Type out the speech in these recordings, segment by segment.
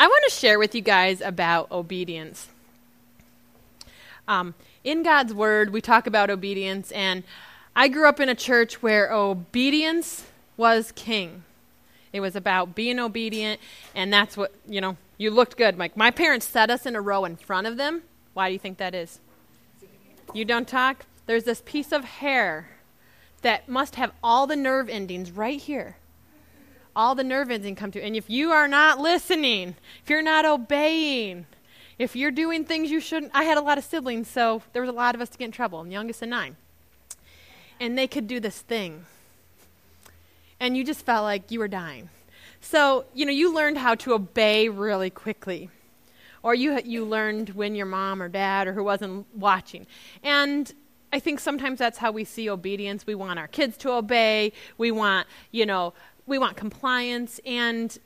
I want to share with you guys about obedience. Um, in God's Word, we talk about obedience, and I grew up in a church where obedience was king. It was about being obedient, and that's what, you know, you looked good. Like, my parents set us in a row in front of them. Why do you think that is? You don't talk? There's this piece of hair that must have all the nerve endings right here. All the nerve endings come to. And if you are not listening, if you're not obeying, if you're doing things you shouldn't, I had a lot of siblings, so there was a lot of us to get in trouble. I'm youngest of nine. And they could do this thing. And you just felt like you were dying. So, you know, you learned how to obey really quickly. Or you, you learned when your mom or dad or who wasn't watching. And I think sometimes that's how we see obedience. We want our kids to obey. We want, you know, we want compliance. And,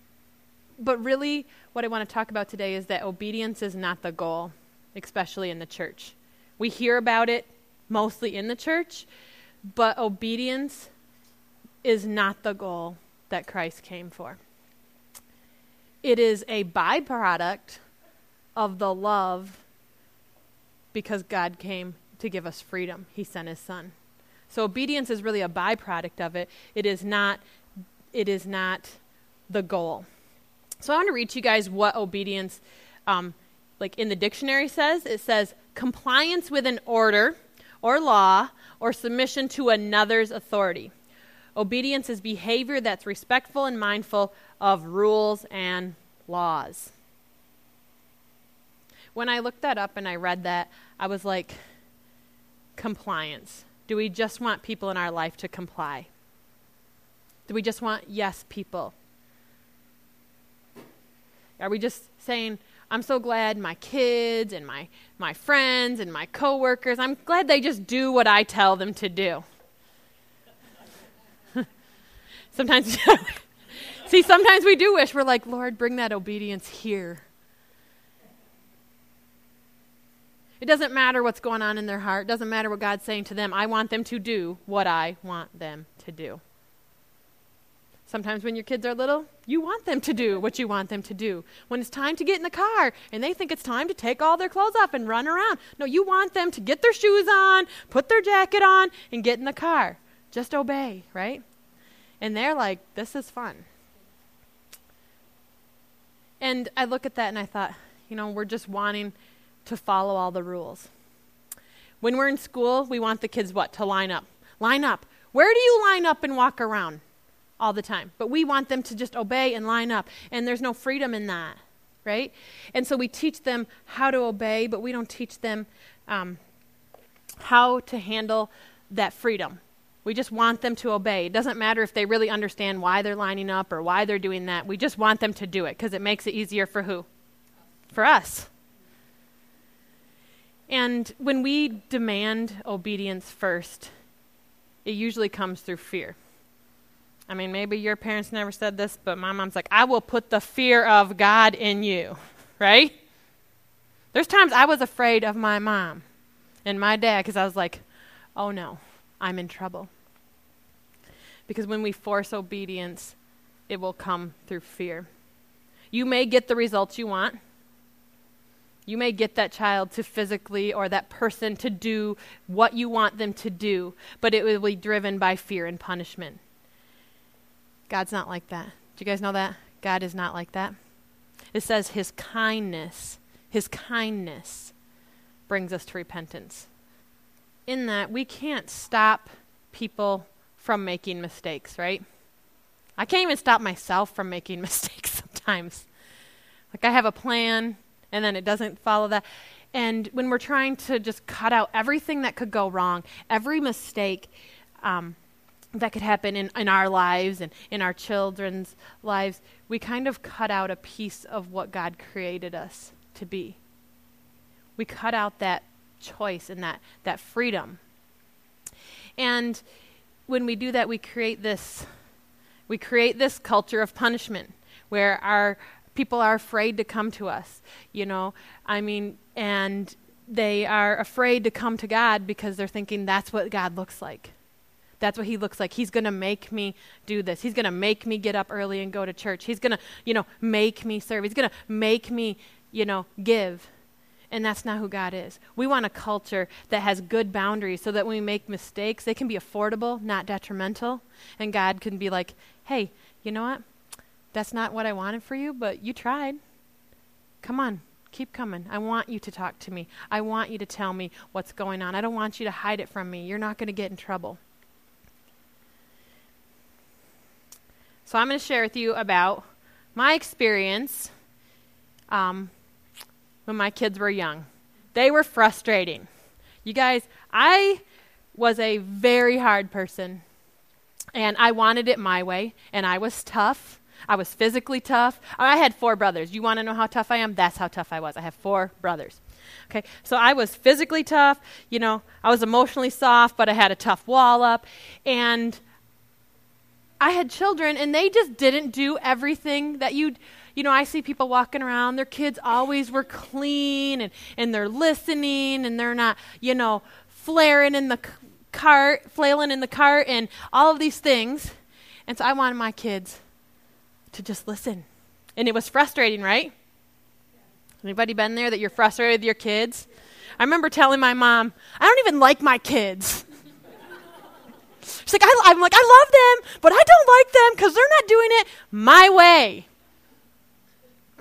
but really, what I want to talk about today is that obedience is not the goal, especially in the church. We hear about it mostly in the church, but obedience is not the goal that Christ came for. It is a byproduct of the love because God came to give us freedom. He sent his son. So obedience is really a byproduct of it. It is not it is not the goal. So I want to read to you guys what obedience um, like in the dictionary says. It says compliance with an order or law or submission to another's authority. Obedience is behavior that's respectful and mindful of rules and laws. When I looked that up and I read that, I was like, compliance? Do we just want people in our life to comply? Do we just want yes people? Are we just saying, I'm so glad my kids and my, my friends and my coworkers, I'm glad they just do what I tell them to do. sometimes, see, sometimes we do wish we're like, Lord, bring that obedience here. It doesn't matter what's going on in their heart. It doesn't matter what God's saying to them. I want them to do what I want them to do. Sometimes when your kids are little, you want them to do what you want them to do. When it's time to get in the car and they think it's time to take all their clothes off and run around, no, you want them to get their shoes on, put their jacket on, and get in the car. Just obey, right? And they're like, this is fun. And I look at that and I thought, you know, we're just wanting to follow all the rules. When we're in school, we want the kids what? To line up. Line up. Where do you line up and walk around all the time? But we want them to just obey and line up. And there's no freedom in that, right? And so we teach them how to obey, but we don't teach them um, how to handle that freedom. We just want them to obey. It doesn't matter if they really understand why they're lining up or why they're doing that. We just want them to do it because it makes it easier for who? For us. And when we demand obedience first, it usually comes through fear. I mean, maybe your parents never said this, but my mom's like, I will put the fear of God in you, right? There's times I was afraid of my mom and my dad because I was like, oh no, I'm in trouble. Because when we force obedience, it will come through fear. You may get the results you want, you may get that child to physically or that person to do what you want them to do, but it will be driven by fear and punishment. God's not like that. Do you guys know that? God is not like that. It says his kindness, his kindness brings us to repentance. In that, we can't stop people from making mistakes, right? I can't even stop myself from making mistakes sometimes. Like, I have a plan, and then it doesn't follow that. And when we're trying to just cut out everything that could go wrong, every mistake um, that could happen in, in our lives and in our children's lives, we kind of cut out a piece of what God created us to be. We cut out that choice and that, that freedom. And when we do that, we create this we create this culture of punishment where our people are afraid to come to us, you know. I mean, and they are afraid to come to God because they're thinking that's what God looks like. That's what he looks like. He's going to make me do this. He's going to make me get up early and go to church. He's going to, you know, make me serve. He's going to make me, you know, give. And that's not who God is. We want a culture that has good boundaries so that when we make mistakes, they can be affordable, not detrimental. And God can be like, hey, you know what? That's not what I wanted for you, but you tried. Come on, keep coming. I want you to talk to me. I want you to tell me what's going on. I don't want you to hide it from me. You're not going to get in trouble. So, I'm going to share with you about my experience um, when my kids were young. They were frustrating. You guys, I was a very hard person, and I wanted it my way, and I was tough I was physically tough. I had four brothers. You want to know how tough I am? That's how tough I was. I have four brothers. Okay, so I was physically tough. You know, I was emotionally soft, but I had a tough wall up. And I had children, and they just didn't do everything that you you know, I see people walking around, their kids always were clean and, and they're listening and they're not, you know, flaring in the cart, flailing in the cart, and all of these things. And so I wanted my kids to just listen. And it was frustrating, right? Anybody been there that you're frustrated with your kids? I remember telling my mom, I don't even like my kids. She's like, I, am like, I love them, but I don't like them because they're not doing it my way.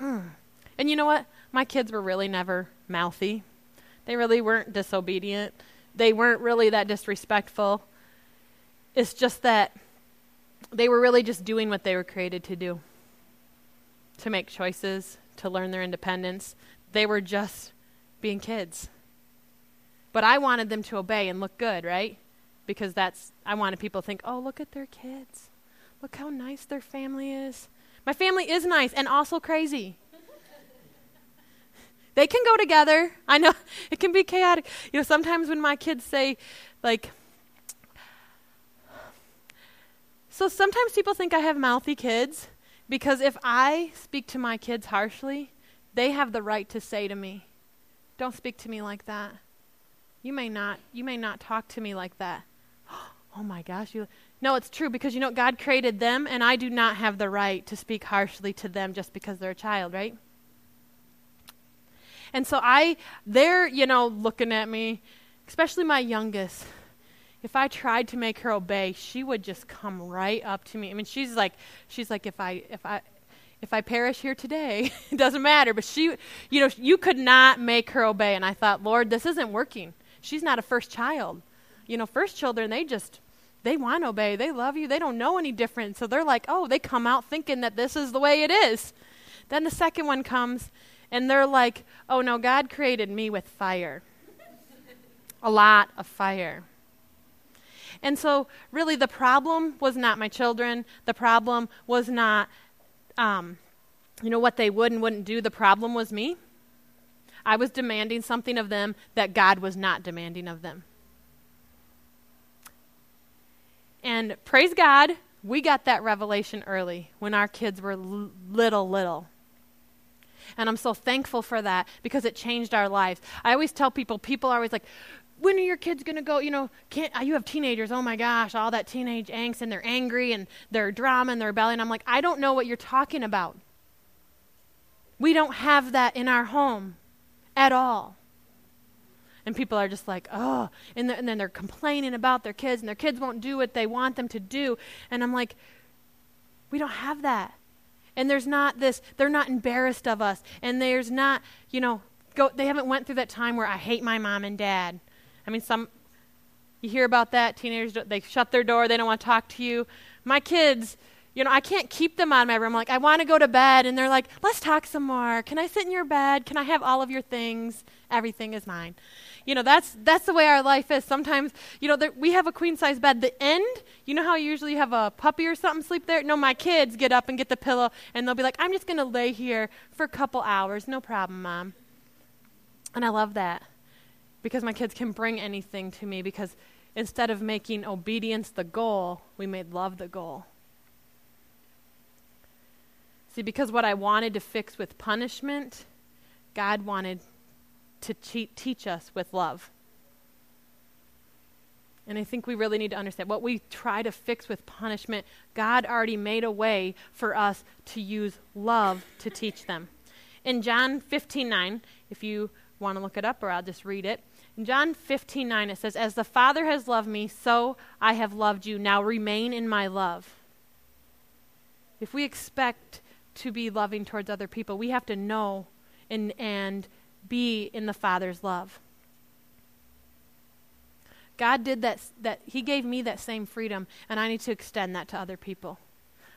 Mm. And you know what? My kids were really never mouthy. They really weren't disobedient. They weren't really that disrespectful. It's just that they were really just doing what they were created to do to make choices, to learn their independence. They were just being kids. But I wanted them to obey and look good, right? Because that's, I wanted people to think, oh, look at their kids. Look how nice their family is. My family is nice and also crazy. they can go together. I know it can be chaotic. You know, sometimes when my kids say, like, So sometimes people think I have mouthy kids because if I speak to my kids harshly, they have the right to say to me, "Don't speak to me like that. You may not you may not talk to me like that." Oh my gosh, you No, it's true because you know God created them and I do not have the right to speak harshly to them just because they're a child, right? And so I they're, you know, looking at me, especially my youngest if I tried to make her obey, she would just come right up to me. I mean, she's like, she's like, if I, if I, if I perish here today, it doesn't matter. But she, you know, you could not make her obey. And I thought, Lord, this isn't working. She's not a first child. You know, first children, they just, they want to obey. They love you. They don't know any different. So they're like, oh, they come out thinking that this is the way it is. Then the second one comes, and they're like, oh no, God created me with fire. a lot of fire. And so, really, the problem was not my children. The problem was not, um, you know, what they would and wouldn't do. The problem was me. I was demanding something of them that God was not demanding of them. And praise God, we got that revelation early when our kids were little, little. And I'm so thankful for that because it changed our lives. I always tell people, people are always like, when are your kids going to go? You know, can't, uh, you have teenagers. Oh my gosh, all that teenage angst, and they're angry and they're drama and they're rebellion. I'm like, I don't know what you're talking about. We don't have that in our home at all. And people are just like, oh, and, and then they're complaining about their kids, and their kids won't do what they want them to do. And I'm like, we don't have that. And there's not this, they're not embarrassed of us. And there's not, you know, go, they haven't went through that time where I hate my mom and dad I mean, some you hear about that teenagers they shut their door, they don't want to talk to you. My kids, you know, I can't keep them of my room. Like, I want to go to bed, and they're like, "Let's talk some more. Can I sit in your bed? Can I have all of your things? Everything is mine." You know, that's that's the way our life is. Sometimes, you know, there, we have a queen size bed. The end, you know how usually you have a puppy or something sleep there? No, my kids get up and get the pillow, and they'll be like, "I'm just going to lay here for a couple hours. No problem, mom." And I love that because my kids can bring anything to me because instead of making obedience the goal, we made love the goal. See, because what I wanted to fix with punishment, God wanted to te- teach us with love. And I think we really need to understand what we try to fix with punishment, God already made a way for us to use love to teach them. In John 15 9, if you want to look it up, or I'll just read it. In John 15 9, it says, As the Father has loved me, so I have loved you. Now remain in my love. If we expect to be loving towards other people, we have to know and, and be in the Father's love. God did that, that, He gave me that same freedom, and I need to extend that to other people.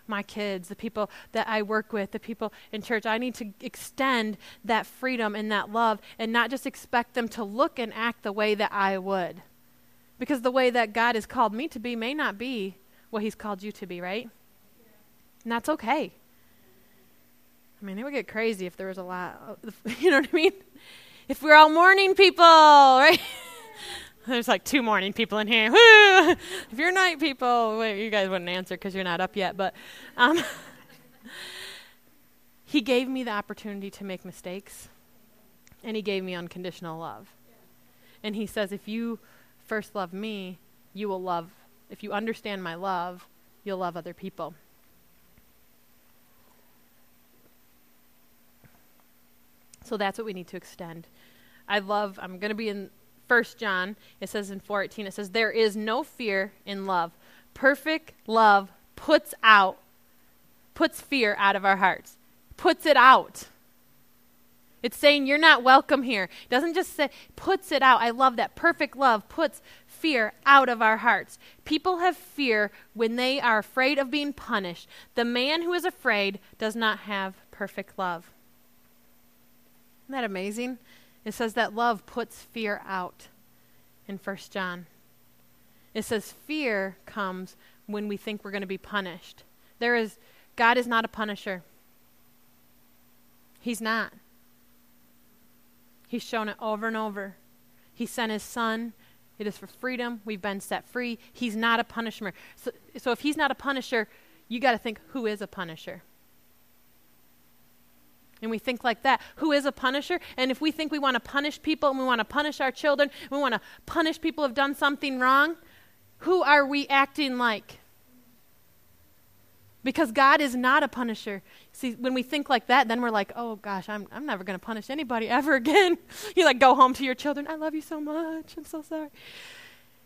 My kids, the people that I work with, the people in church. I need to extend that freedom and that love and not just expect them to look and act the way that I would. Because the way that God has called me to be may not be what He's called you to be, right? And that's okay. I mean, it would get crazy if there was a lot, you know what I mean? If we're all morning people, right? There's like two morning people in here. If you're night people, wait, you guys wouldn't answer because you're not up yet. But um, he gave me the opportunity to make mistakes, and he gave me unconditional love. And he says, if you first love me, you will love. If you understand my love, you'll love other people. So that's what we need to extend. I love, I'm going to be in First John, it says in 4:18, it says, There is no fear in love. Perfect love puts out, puts fear out of our hearts, puts it out. It's saying you're not welcome here. It doesn't just say, puts it out. I love that. Perfect love puts fear out of our hearts. People have fear when they are afraid of being punished. The man who is afraid does not have perfect love. Isn't that amazing? It says that love puts fear out in 1 John. It says fear comes when we think we're going to be punished. There is God is not a punisher. He's not. He's shown it over and over. He sent his son. It is for freedom. We've been set free. He's not a punisher. So, so if he's not a punisher, you got to think who is a punisher? And we think like that. Who is a punisher? And if we think we want to punish people and we want to punish our children, we want to punish people who have done something wrong, who are we acting like? Because God is not a punisher. See, when we think like that, then we're like, oh gosh, I'm, I'm never going to punish anybody ever again. you like go home to your children, I love you so much. I'm so sorry.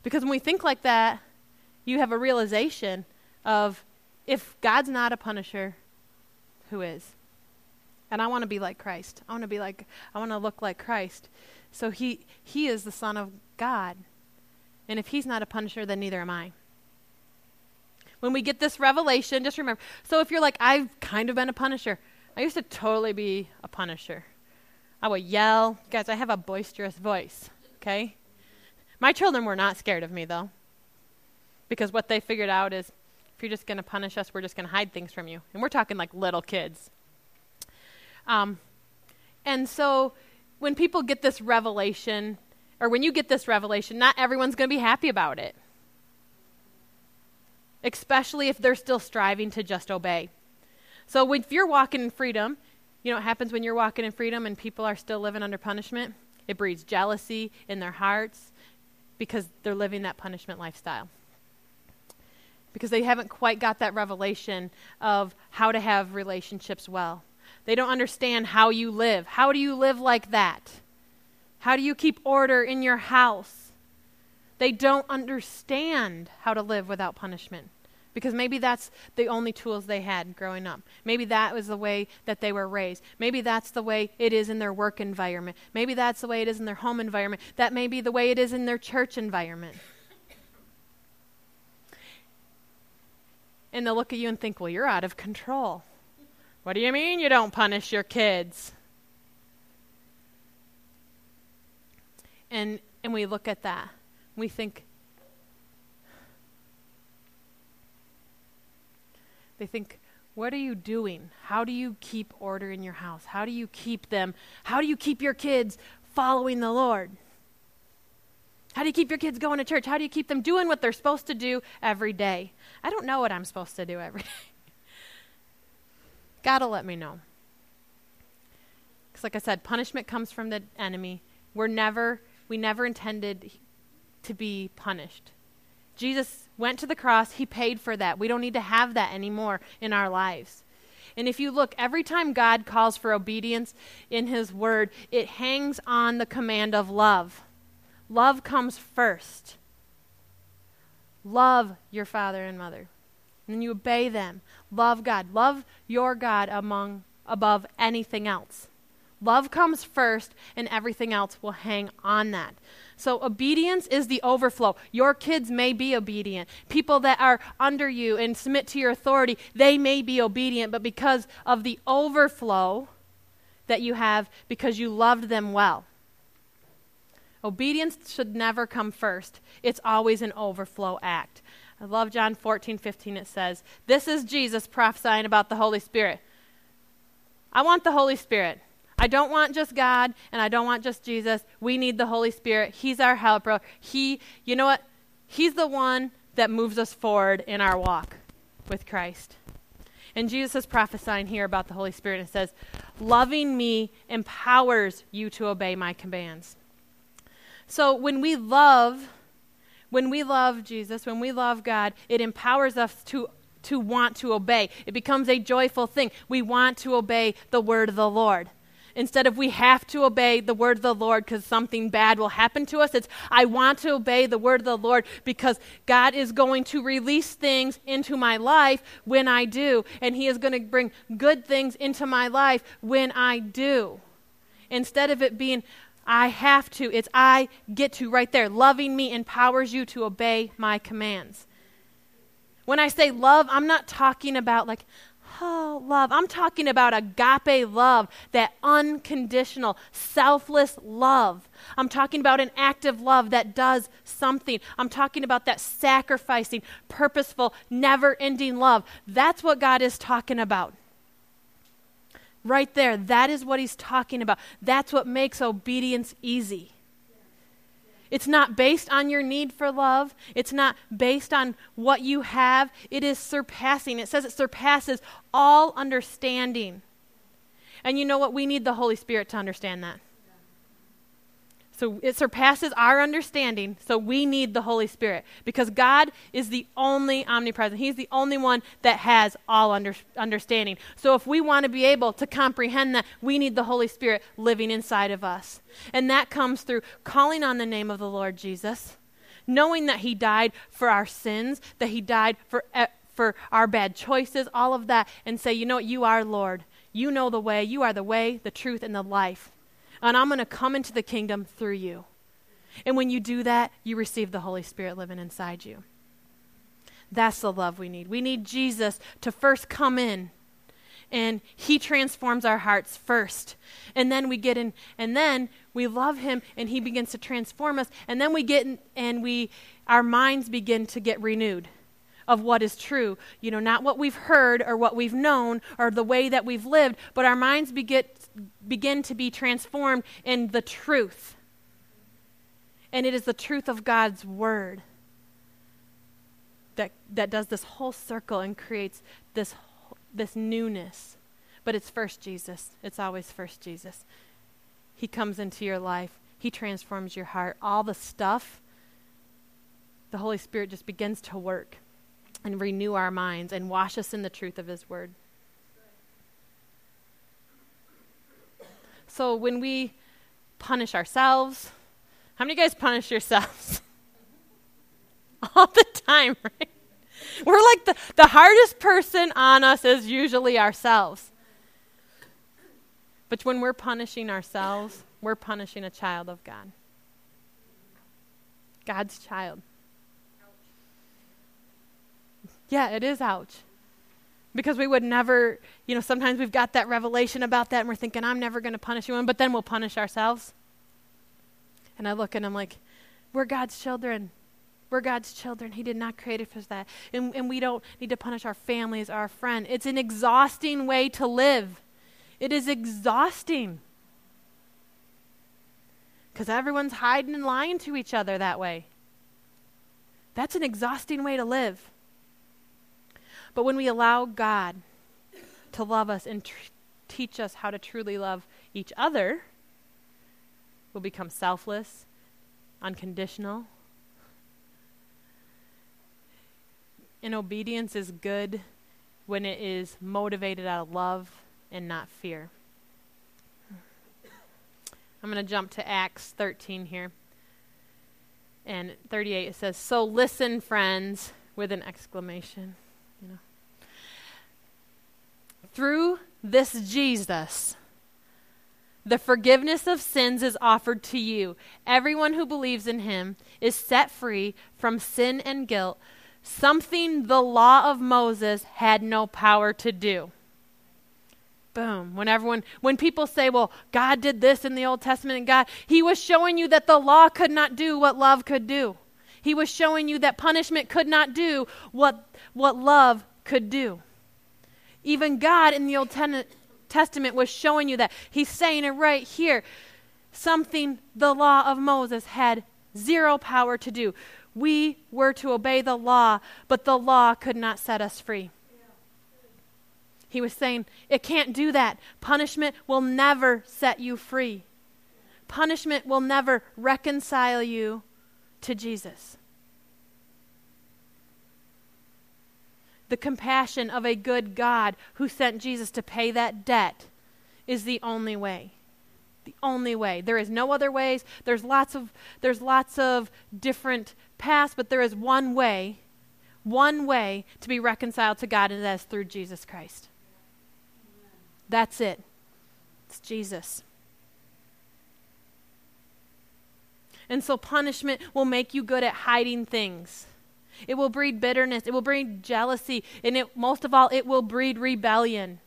Because when we think like that, you have a realization of if God's not a punisher, who is? And I want to be like Christ. I want to be like I want to look like Christ. So he he is the son of God. And if he's not a punisher, then neither am I. When we get this revelation, just remember. So if you're like I've kind of been a punisher. I used to totally be a punisher. I would yell. Guys, I have a boisterous voice, okay? My children were not scared of me though. Because what they figured out is if you're just going to punish us, we're just going to hide things from you. And we're talking like little kids. Um, and so when people get this revelation, or when you get this revelation, not everyone's going to be happy about it. Especially if they're still striving to just obey. So if you're walking in freedom, you know what happens when you're walking in freedom and people are still living under punishment? It breeds jealousy in their hearts because they're living that punishment lifestyle. Because they haven't quite got that revelation of how to have relationships well. They don't understand how you live. How do you live like that? How do you keep order in your house? They don't understand how to live without punishment because maybe that's the only tools they had growing up. Maybe that was the way that they were raised. Maybe that's the way it is in their work environment. Maybe that's the way it is in their home environment. That may be the way it is in their church environment. And they'll look at you and think, well, you're out of control. What do you mean you don't punish your kids? And and we look at that. We think They think, what are you doing? How do you keep order in your house? How do you keep them? How do you keep your kids following the Lord? How do you keep your kids going to church? How do you keep them doing what they're supposed to do every day? I don't know what I'm supposed to do every day. God will let me know. Because, like I said, punishment comes from the enemy. We're never, we never intended to be punished. Jesus went to the cross, he paid for that. We don't need to have that anymore in our lives. And if you look, every time God calls for obedience in his word, it hangs on the command of love. Love comes first. Love your father and mother. And then you obey them. Love God. Love your God among above anything else. Love comes first, and everything else will hang on that. So, obedience is the overflow. Your kids may be obedient. People that are under you and submit to your authority, they may be obedient, but because of the overflow that you have, because you loved them well. Obedience should never come first, it's always an overflow act. I love John 14, 15. It says, This is Jesus prophesying about the Holy Spirit. I want the Holy Spirit. I don't want just God and I don't want just Jesus. We need the Holy Spirit. He's our helper. He, you know what? He's the one that moves us forward in our walk with Christ. And Jesus is prophesying here about the Holy Spirit and says, Loving me empowers you to obey my commands. So when we love, when we love Jesus, when we love God, it empowers us to to want to obey. It becomes a joyful thing. We want to obey the word of the Lord. Instead of we have to obey the word of the Lord because something bad will happen to us, it's I want to obey the word of the Lord because God is going to release things into my life when I do. And He is going to bring good things into my life when I do. Instead of it being, I have to, it's I get to right there. Loving me empowers you to obey my commands. When I say love, I'm not talking about like, oh, love. I'm talking about agape love, that unconditional, selfless love. I'm talking about an active love that does something. I'm talking about that sacrificing, purposeful, never ending love. That's what God is talking about. Right there, that is what He's talking about. That's what makes obedience easy. It's not based on your need for love. It's not based on what you have. It is surpassing. It says it surpasses all understanding. And you know what? We need the Holy Spirit to understand that. So it surpasses our understanding. So we need the Holy Spirit because God is the only omnipresent. He's the only one that has all under, understanding. So if we want to be able to comprehend that, we need the Holy Spirit living inside of us. And that comes through calling on the name of the Lord Jesus, knowing that He died for our sins, that He died for, for our bad choices, all of that, and say, you know what, you are Lord. You know the way. You are the way, the truth, and the life and I'm going to come into the kingdom through you. And when you do that, you receive the Holy Spirit living inside you. That's the love we need. We need Jesus to first come in and he transforms our hearts first. And then we get in and then we love him and he begins to transform us and then we get in and we our minds begin to get renewed of what is true. You know, not what we've heard or what we've known or the way that we've lived, but our minds begin, begin to be transformed in the truth. And it is the truth of God's word that, that does this whole circle and creates this, this newness. But it's first Jesus. It's always first Jesus. He comes into your life, He transforms your heart. All the stuff, the Holy Spirit just begins to work and renew our minds and wash us in the truth of His Word. So when we punish ourselves, how many of you guys punish yourselves? All the time, right? We're like the, the hardest person on us is usually ourselves. But when we're punishing ourselves, we're punishing a child of God. God's child. Yeah, it is ouch. Because we would never, you know, sometimes we've got that revelation about that and we're thinking, I'm never going to punish anyone, but then we'll punish ourselves. And I look and I'm like, we're God's children. We're God's children. He did not create us for that. And, and we don't need to punish our families our friend. It's an exhausting way to live. It is exhausting. Because everyone's hiding and lying to each other that way. That's an exhausting way to live. But when we allow God to love us and tr- teach us how to truly love each other, we'll become selfless, unconditional. And obedience is good when it is motivated out of love and not fear. I'm going to jump to Acts 13 here. And 38 it says, "So listen, friends," with an exclamation, you know. Through this Jesus, the forgiveness of sins is offered to you. Everyone who believes in him is set free from sin and guilt, something the law of Moses had no power to do. Boom. When everyone when people say, "Well, God did this in the Old Testament and God, he was showing you that the law could not do what love could do. He was showing you that punishment could not do what what love could do. Even God in the Old Testament was showing you that. He's saying it right here. Something the law of Moses had zero power to do. We were to obey the law, but the law could not set us free. He was saying, it can't do that. Punishment will never set you free. Punishment will never reconcile you to Jesus. The compassion of a good God who sent Jesus to pay that debt is the only way. The only way. There is no other ways. There's lots of there's lots of different paths, but there is one way, one way to be reconciled to God, and that is through Jesus Christ. That's it. It's Jesus. And so punishment will make you good at hiding things. It will breed bitterness, it will breed jealousy, and it, most of all, it will breed rebellion.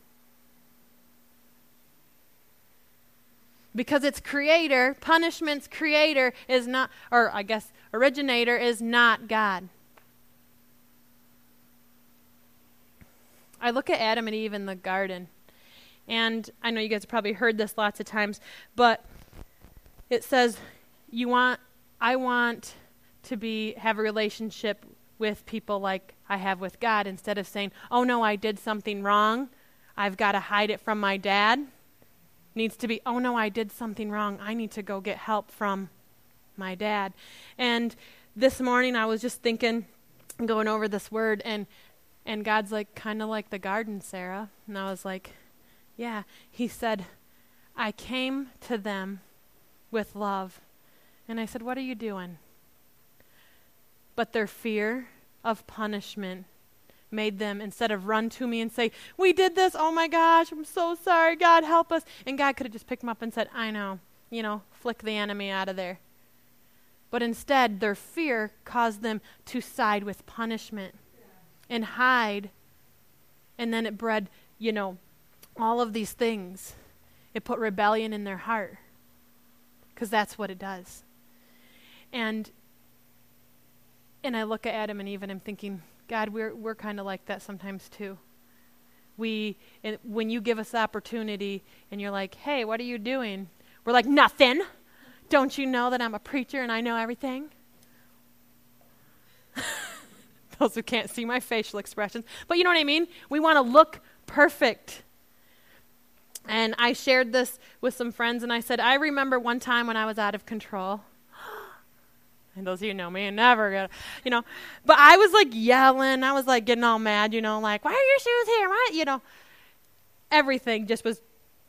Because its creator, punishment's creator, is not, or I guess originator, is not God. I look at Adam and Eve in the garden, and I know you guys have probably heard this lots of times, but it says, "You want, I want to be have a relationship with people like I have with God." Instead of saying, "Oh no, I did something wrong. I've got to hide it from my dad." Needs to be, "Oh no, I did something wrong. I need to go get help from my dad." And this morning I was just thinking, going over this word, and and God's like, kind of like the garden, Sara. And I was like, yeah, he said, I came to them with love. And I said, What are you doing? But their fear of punishment made them, instead of run to me and say, We did this, oh my gosh, I'm so sorry, God help us. And God could have just picked them up and said, I know, you know, flick the enemy out of there. But instead, their fear caused them to side with punishment and hide. And then it bred, you know, all of these things. It put rebellion in their heart because that's what it does. And and I look at Adam and Eve and I'm thinking, God, we're we're kind of like that sometimes too. We when you give us opportunity and you're like, "Hey, what are you doing?" We're like, "Nothing." Don't you know that I'm a preacher and I know everything? Those who can't see my facial expressions. But you know what I mean? We want to look perfect. And I shared this with some friends, and I said, I remember one time when I was out of control. And those of you know me, never get, you know. But I was like yelling. I was like getting all mad, you know, like, why are your shoes here? Why? You know, everything just was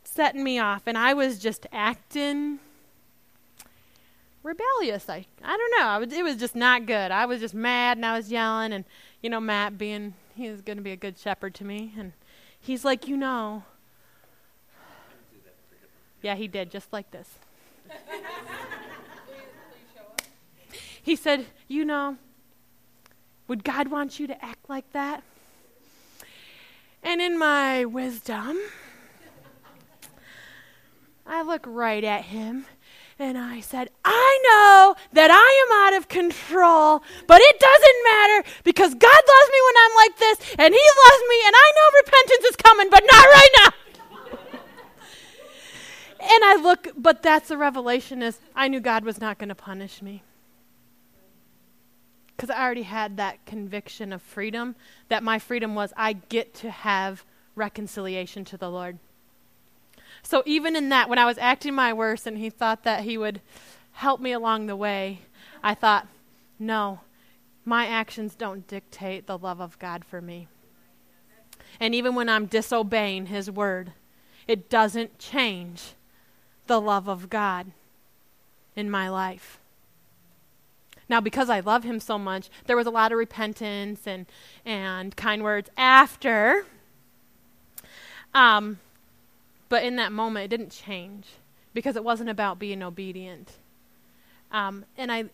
setting me off. And I was just acting rebellious. I, I don't know. I was, it was just not good. I was just mad and I was yelling. And, you know, Matt being, he was going to be a good shepherd to me. And he's like, you know, yeah, he did, just like this. he said, You know, would God want you to act like that? And in my wisdom, I look right at him and I said, I know that I am out of control, but it doesn't matter because God loves me when I'm like this, and He loves me, and I know repentance is coming, but not right now. And I look, but that's the revelation is I knew God was not going to punish me. Because I already had that conviction of freedom, that my freedom was I get to have reconciliation to the Lord. So even in that, when I was acting my worst and he thought that he would help me along the way, I thought, no, my actions don't dictate the love of God for me. And even when I'm disobeying His word, it doesn't change the love of God in my life. Now, because I love him so much, there was a lot of repentance and, and kind words after. Um, but in that moment, it didn't change because it wasn't about being obedient. Um, and I,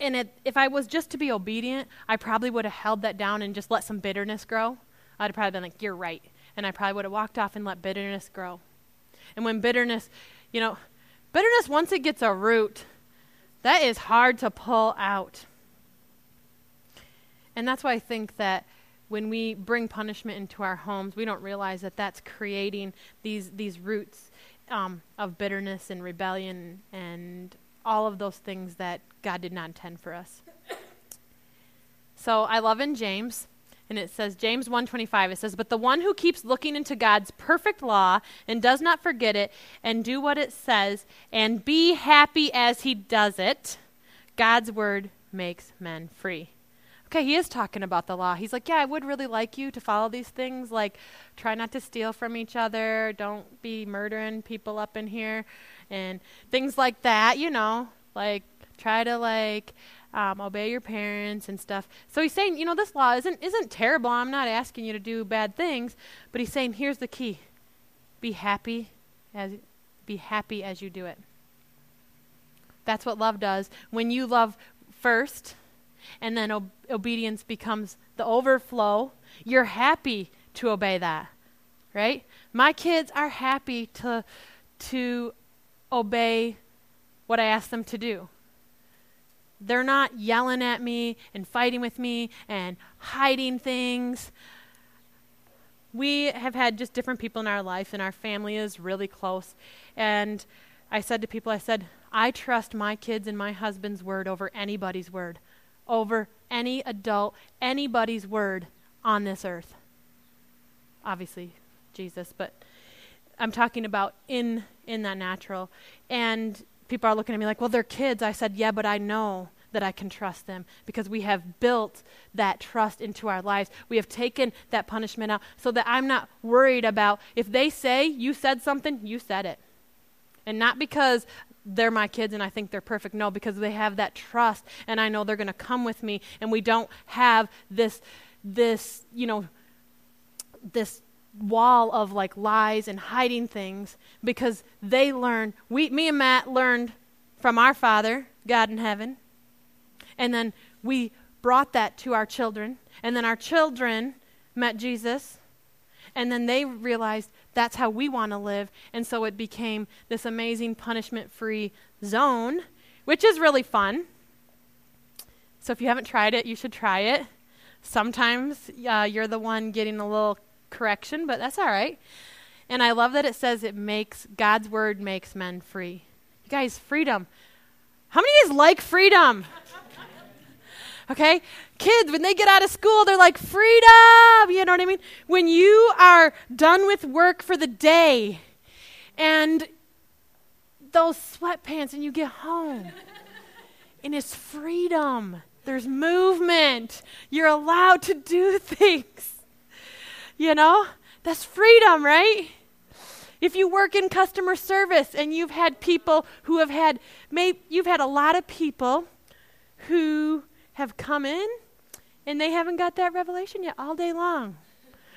and it, if I was just to be obedient, I probably would have held that down and just let some bitterness grow. I'd have probably been like, "You're right," and I probably would have walked off and let bitterness grow. And when bitterness, you know, bitterness once it gets a root, that is hard to pull out. And that's why I think that when we bring punishment into our homes, we don't realize that that's creating these these roots um, of bitterness and rebellion and all of those things that God did not intend for us. So I love in James and it says James 1:25 it says but the one who keeps looking into God's perfect law and does not forget it and do what it says and be happy as he does it God's word makes men free. Okay, he is talking about the law. He's like, "Yeah, I would really like you to follow these things like try not to steal from each other, don't be murdering people up in here and things like that, you know, like try to like um, obey your parents and stuff. So he's saying, you know, this law isn't isn't terrible. I'm not asking you to do bad things, but he's saying, here's the key: be happy as be happy as you do it. That's what love does. When you love first, and then ob- obedience becomes the overflow, you're happy to obey that, right? My kids are happy to to obey what I ask them to do. They're not yelling at me and fighting with me and hiding things. We have had just different people in our life, and our family is really close. And I said to people, I said, I trust my kids and my husband's word over anybody's word, over any adult, anybody's word on this earth. Obviously, Jesus, but I'm talking about in in that natural. And people are looking at me like, well, they're kids. I said, yeah, but I know that I can trust them because we have built that trust into our lives. We have taken that punishment out so that I'm not worried about if they say you said something, you said it. And not because they're my kids and I think they're perfect. No, because they have that trust and I know they're going to come with me and we don't have this this, you know, this wall of like lies and hiding things because they learn we me and Matt learned from our father God in heaven and then we brought that to our children and then our children met Jesus and then they realized that's how we want to live and so it became this amazing punishment free zone which is really fun. So if you haven't tried it you should try it. Sometimes uh, you're the one getting a little correction, but that's all right. And I love that it says it makes God's word makes men free. You guys, freedom. How many of you guys like freedom? Okay? Kids, when they get out of school, they're like, freedom! You know what I mean? When you are done with work for the day and those sweatpants and you get home and it's freedom. There's movement. You're allowed to do things. You know? That's freedom, right? If you work in customer service and you've had people who have had, maybe you've had a lot of people who have come in and they haven't got that revelation yet all day long.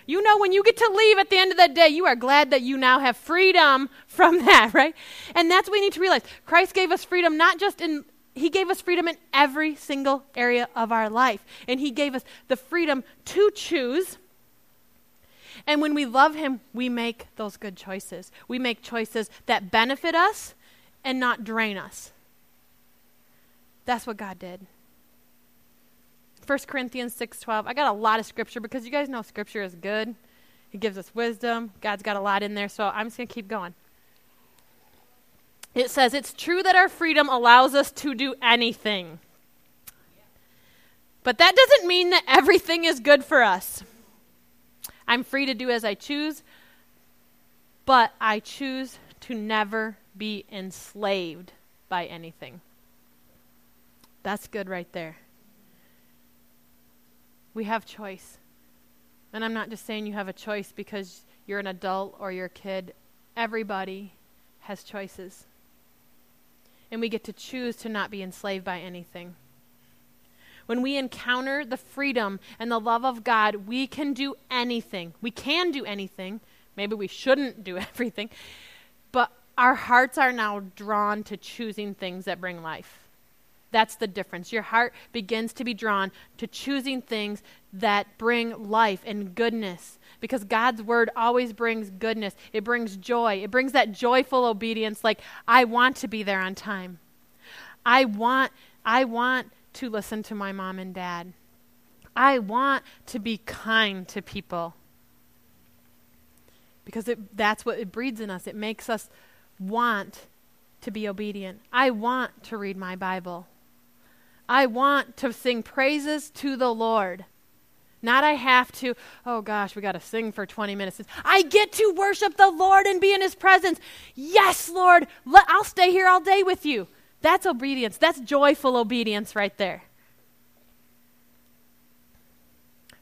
You know, when you get to leave at the end of that day, you are glad that you now have freedom from that, right? And that's what we need to realize. Christ gave us freedom not just in, He gave us freedom in every single area of our life. And He gave us the freedom to choose and when we love Him, we make those good choices. We make choices that benefit us and not drain us. That's what God did. 1 Corinthians 6:12. I got a lot of scripture because you guys know scripture is good. It gives us wisdom. God's got a lot in there, so I'm just going to keep going. It says, It's true that our freedom allows us to do anything. But that doesn't mean that everything is good for us. I'm free to do as I choose, but I choose to never be enslaved by anything. That's good right there. We have choice. And I'm not just saying you have a choice because you're an adult or you're a kid. Everybody has choices. And we get to choose to not be enslaved by anything. When we encounter the freedom and the love of God, we can do anything. We can do anything. Maybe we shouldn't do everything. But our hearts are now drawn to choosing things that bring life. That's the difference. Your heart begins to be drawn to choosing things that bring life and goodness because God's word always brings goodness. It brings joy. It brings that joyful obedience like I want to be there on time. I want I want to listen to my mom and dad. I want to be kind to people. Because it, that's what it breeds in us. It makes us want to be obedient. I want to read my Bible. I want to sing praises to the Lord. Not I have to, oh gosh, we got to sing for 20 minutes. I get to worship the Lord and be in his presence. Yes, Lord, let, I'll stay here all day with you. That's obedience. That's joyful obedience right there.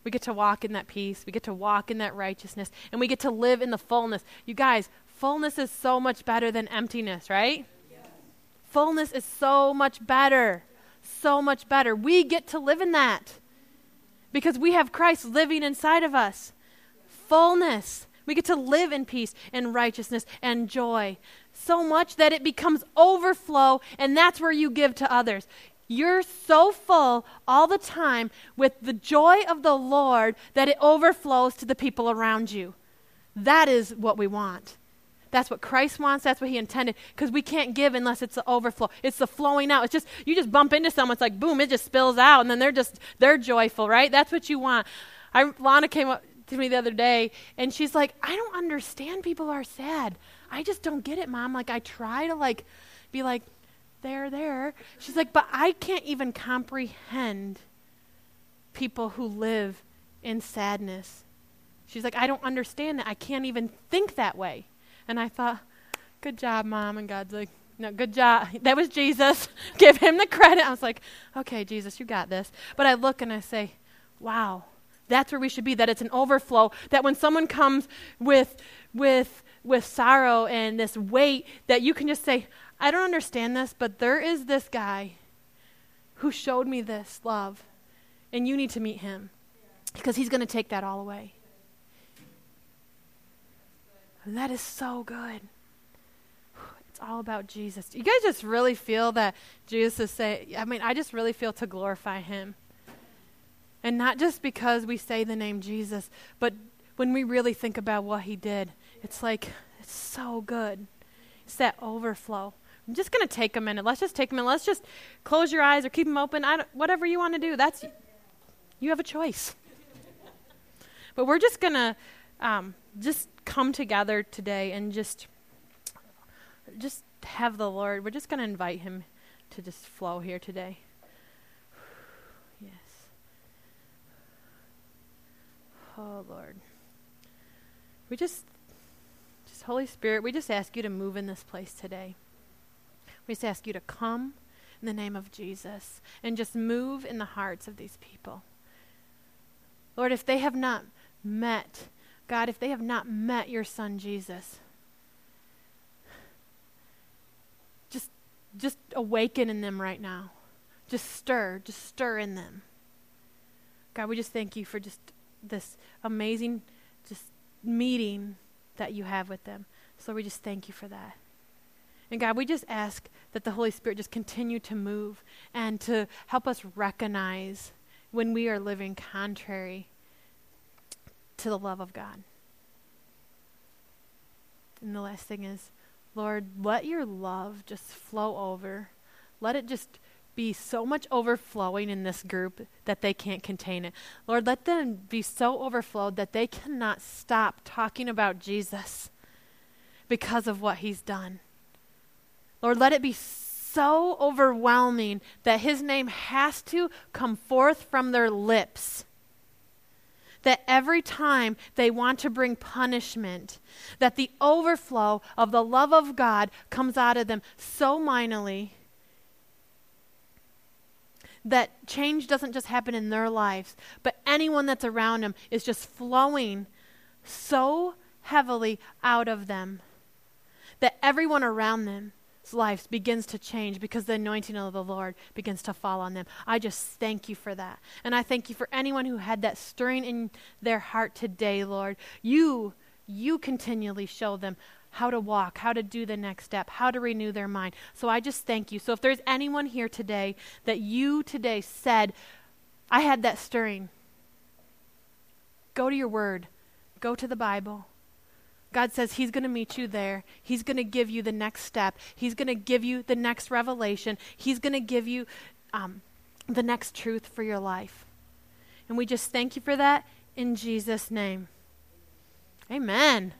We get to walk in that peace. We get to walk in that righteousness. And we get to live in the fullness. You guys, fullness is so much better than emptiness, right? Yes. Fullness is so much better so much better. We get to live in that because we have Christ living inside of us. Fullness. We get to live in peace and righteousness and joy so much that it becomes overflow, and that's where you give to others. You're so full all the time with the joy of the Lord that it overflows to the people around you. That is what we want. That's what Christ wants. That's what He intended. Because we can't give unless it's the overflow. It's the flowing out. It's just you just bump into someone. It's like boom, it just spills out, and then they're just they're joyful, right? That's what you want. I, Lana came up to me the other day, and she's like, "I don't understand. People are sad. I just don't get it, Mom. Like I try to like be like, there, there. She's like, but I can't even comprehend people who live in sadness. She's like, I don't understand that. I can't even think that way. And I thought, good job, Mom. And God's like, no, good job. That was Jesus. Give him the credit. I was like, okay, Jesus, you got this. But I look and I say, wow, that's where we should be. That it's an overflow. That when someone comes with, with, with sorrow and this weight, that you can just say, I don't understand this, but there is this guy who showed me this love, and you need to meet him because he's going to take that all away. And that is so good. It's all about Jesus. You guys just really feel that Jesus is saying, I mean, I just really feel to glorify him. And not just because we say the name Jesus, but when we really think about what he did, it's like, it's so good. It's that overflow. I'm just going to take a minute. Let's just take a minute. Let's just close your eyes or keep them open. whatever you want to do. That's you have a choice. but we're just going to um, just come together today and just just have the Lord. We're just going to invite him to just flow here today. yes. Oh Lord. We just just Holy Spirit, we just ask you to move in this place today. We just ask you to come in the name of Jesus and just move in the hearts of these people. Lord, if they have not met God, if they have not met your son Jesus, just just awaken in them right now. Just stir, just stir in them. God, we just thank you for just this amazing just meeting that you have with them. So we just thank you for that. And God, we just ask that the Holy Spirit just continue to move and to help us recognize when we are living contrary to the love of God. And the last thing is, Lord, let your love just flow over. Let it just be so much overflowing in this group that they can't contain it. Lord, let them be so overflowed that they cannot stop talking about Jesus because of what he's done. Lord, let it be so overwhelming that his name has to come forth from their lips that every time they want to bring punishment, that the overflow of the love of God comes out of them so mightily that change doesn't just happen in their lives, but anyone that's around them is just flowing so heavily out of them that everyone around them lives begins to change because the anointing of the Lord begins to fall on them. I just thank you for that. And I thank you for anyone who had that stirring in their heart today, Lord. You you continually show them how to walk, how to do the next step, how to renew their mind. So I just thank you. So if there's anyone here today that you today said, I had that stirring, go to your word, go to the Bible. God says He's going to meet you there. He's going to give you the next step. He's going to give you the next revelation. He's going to give you um, the next truth for your life. And we just thank you for that in Jesus' name. Amen.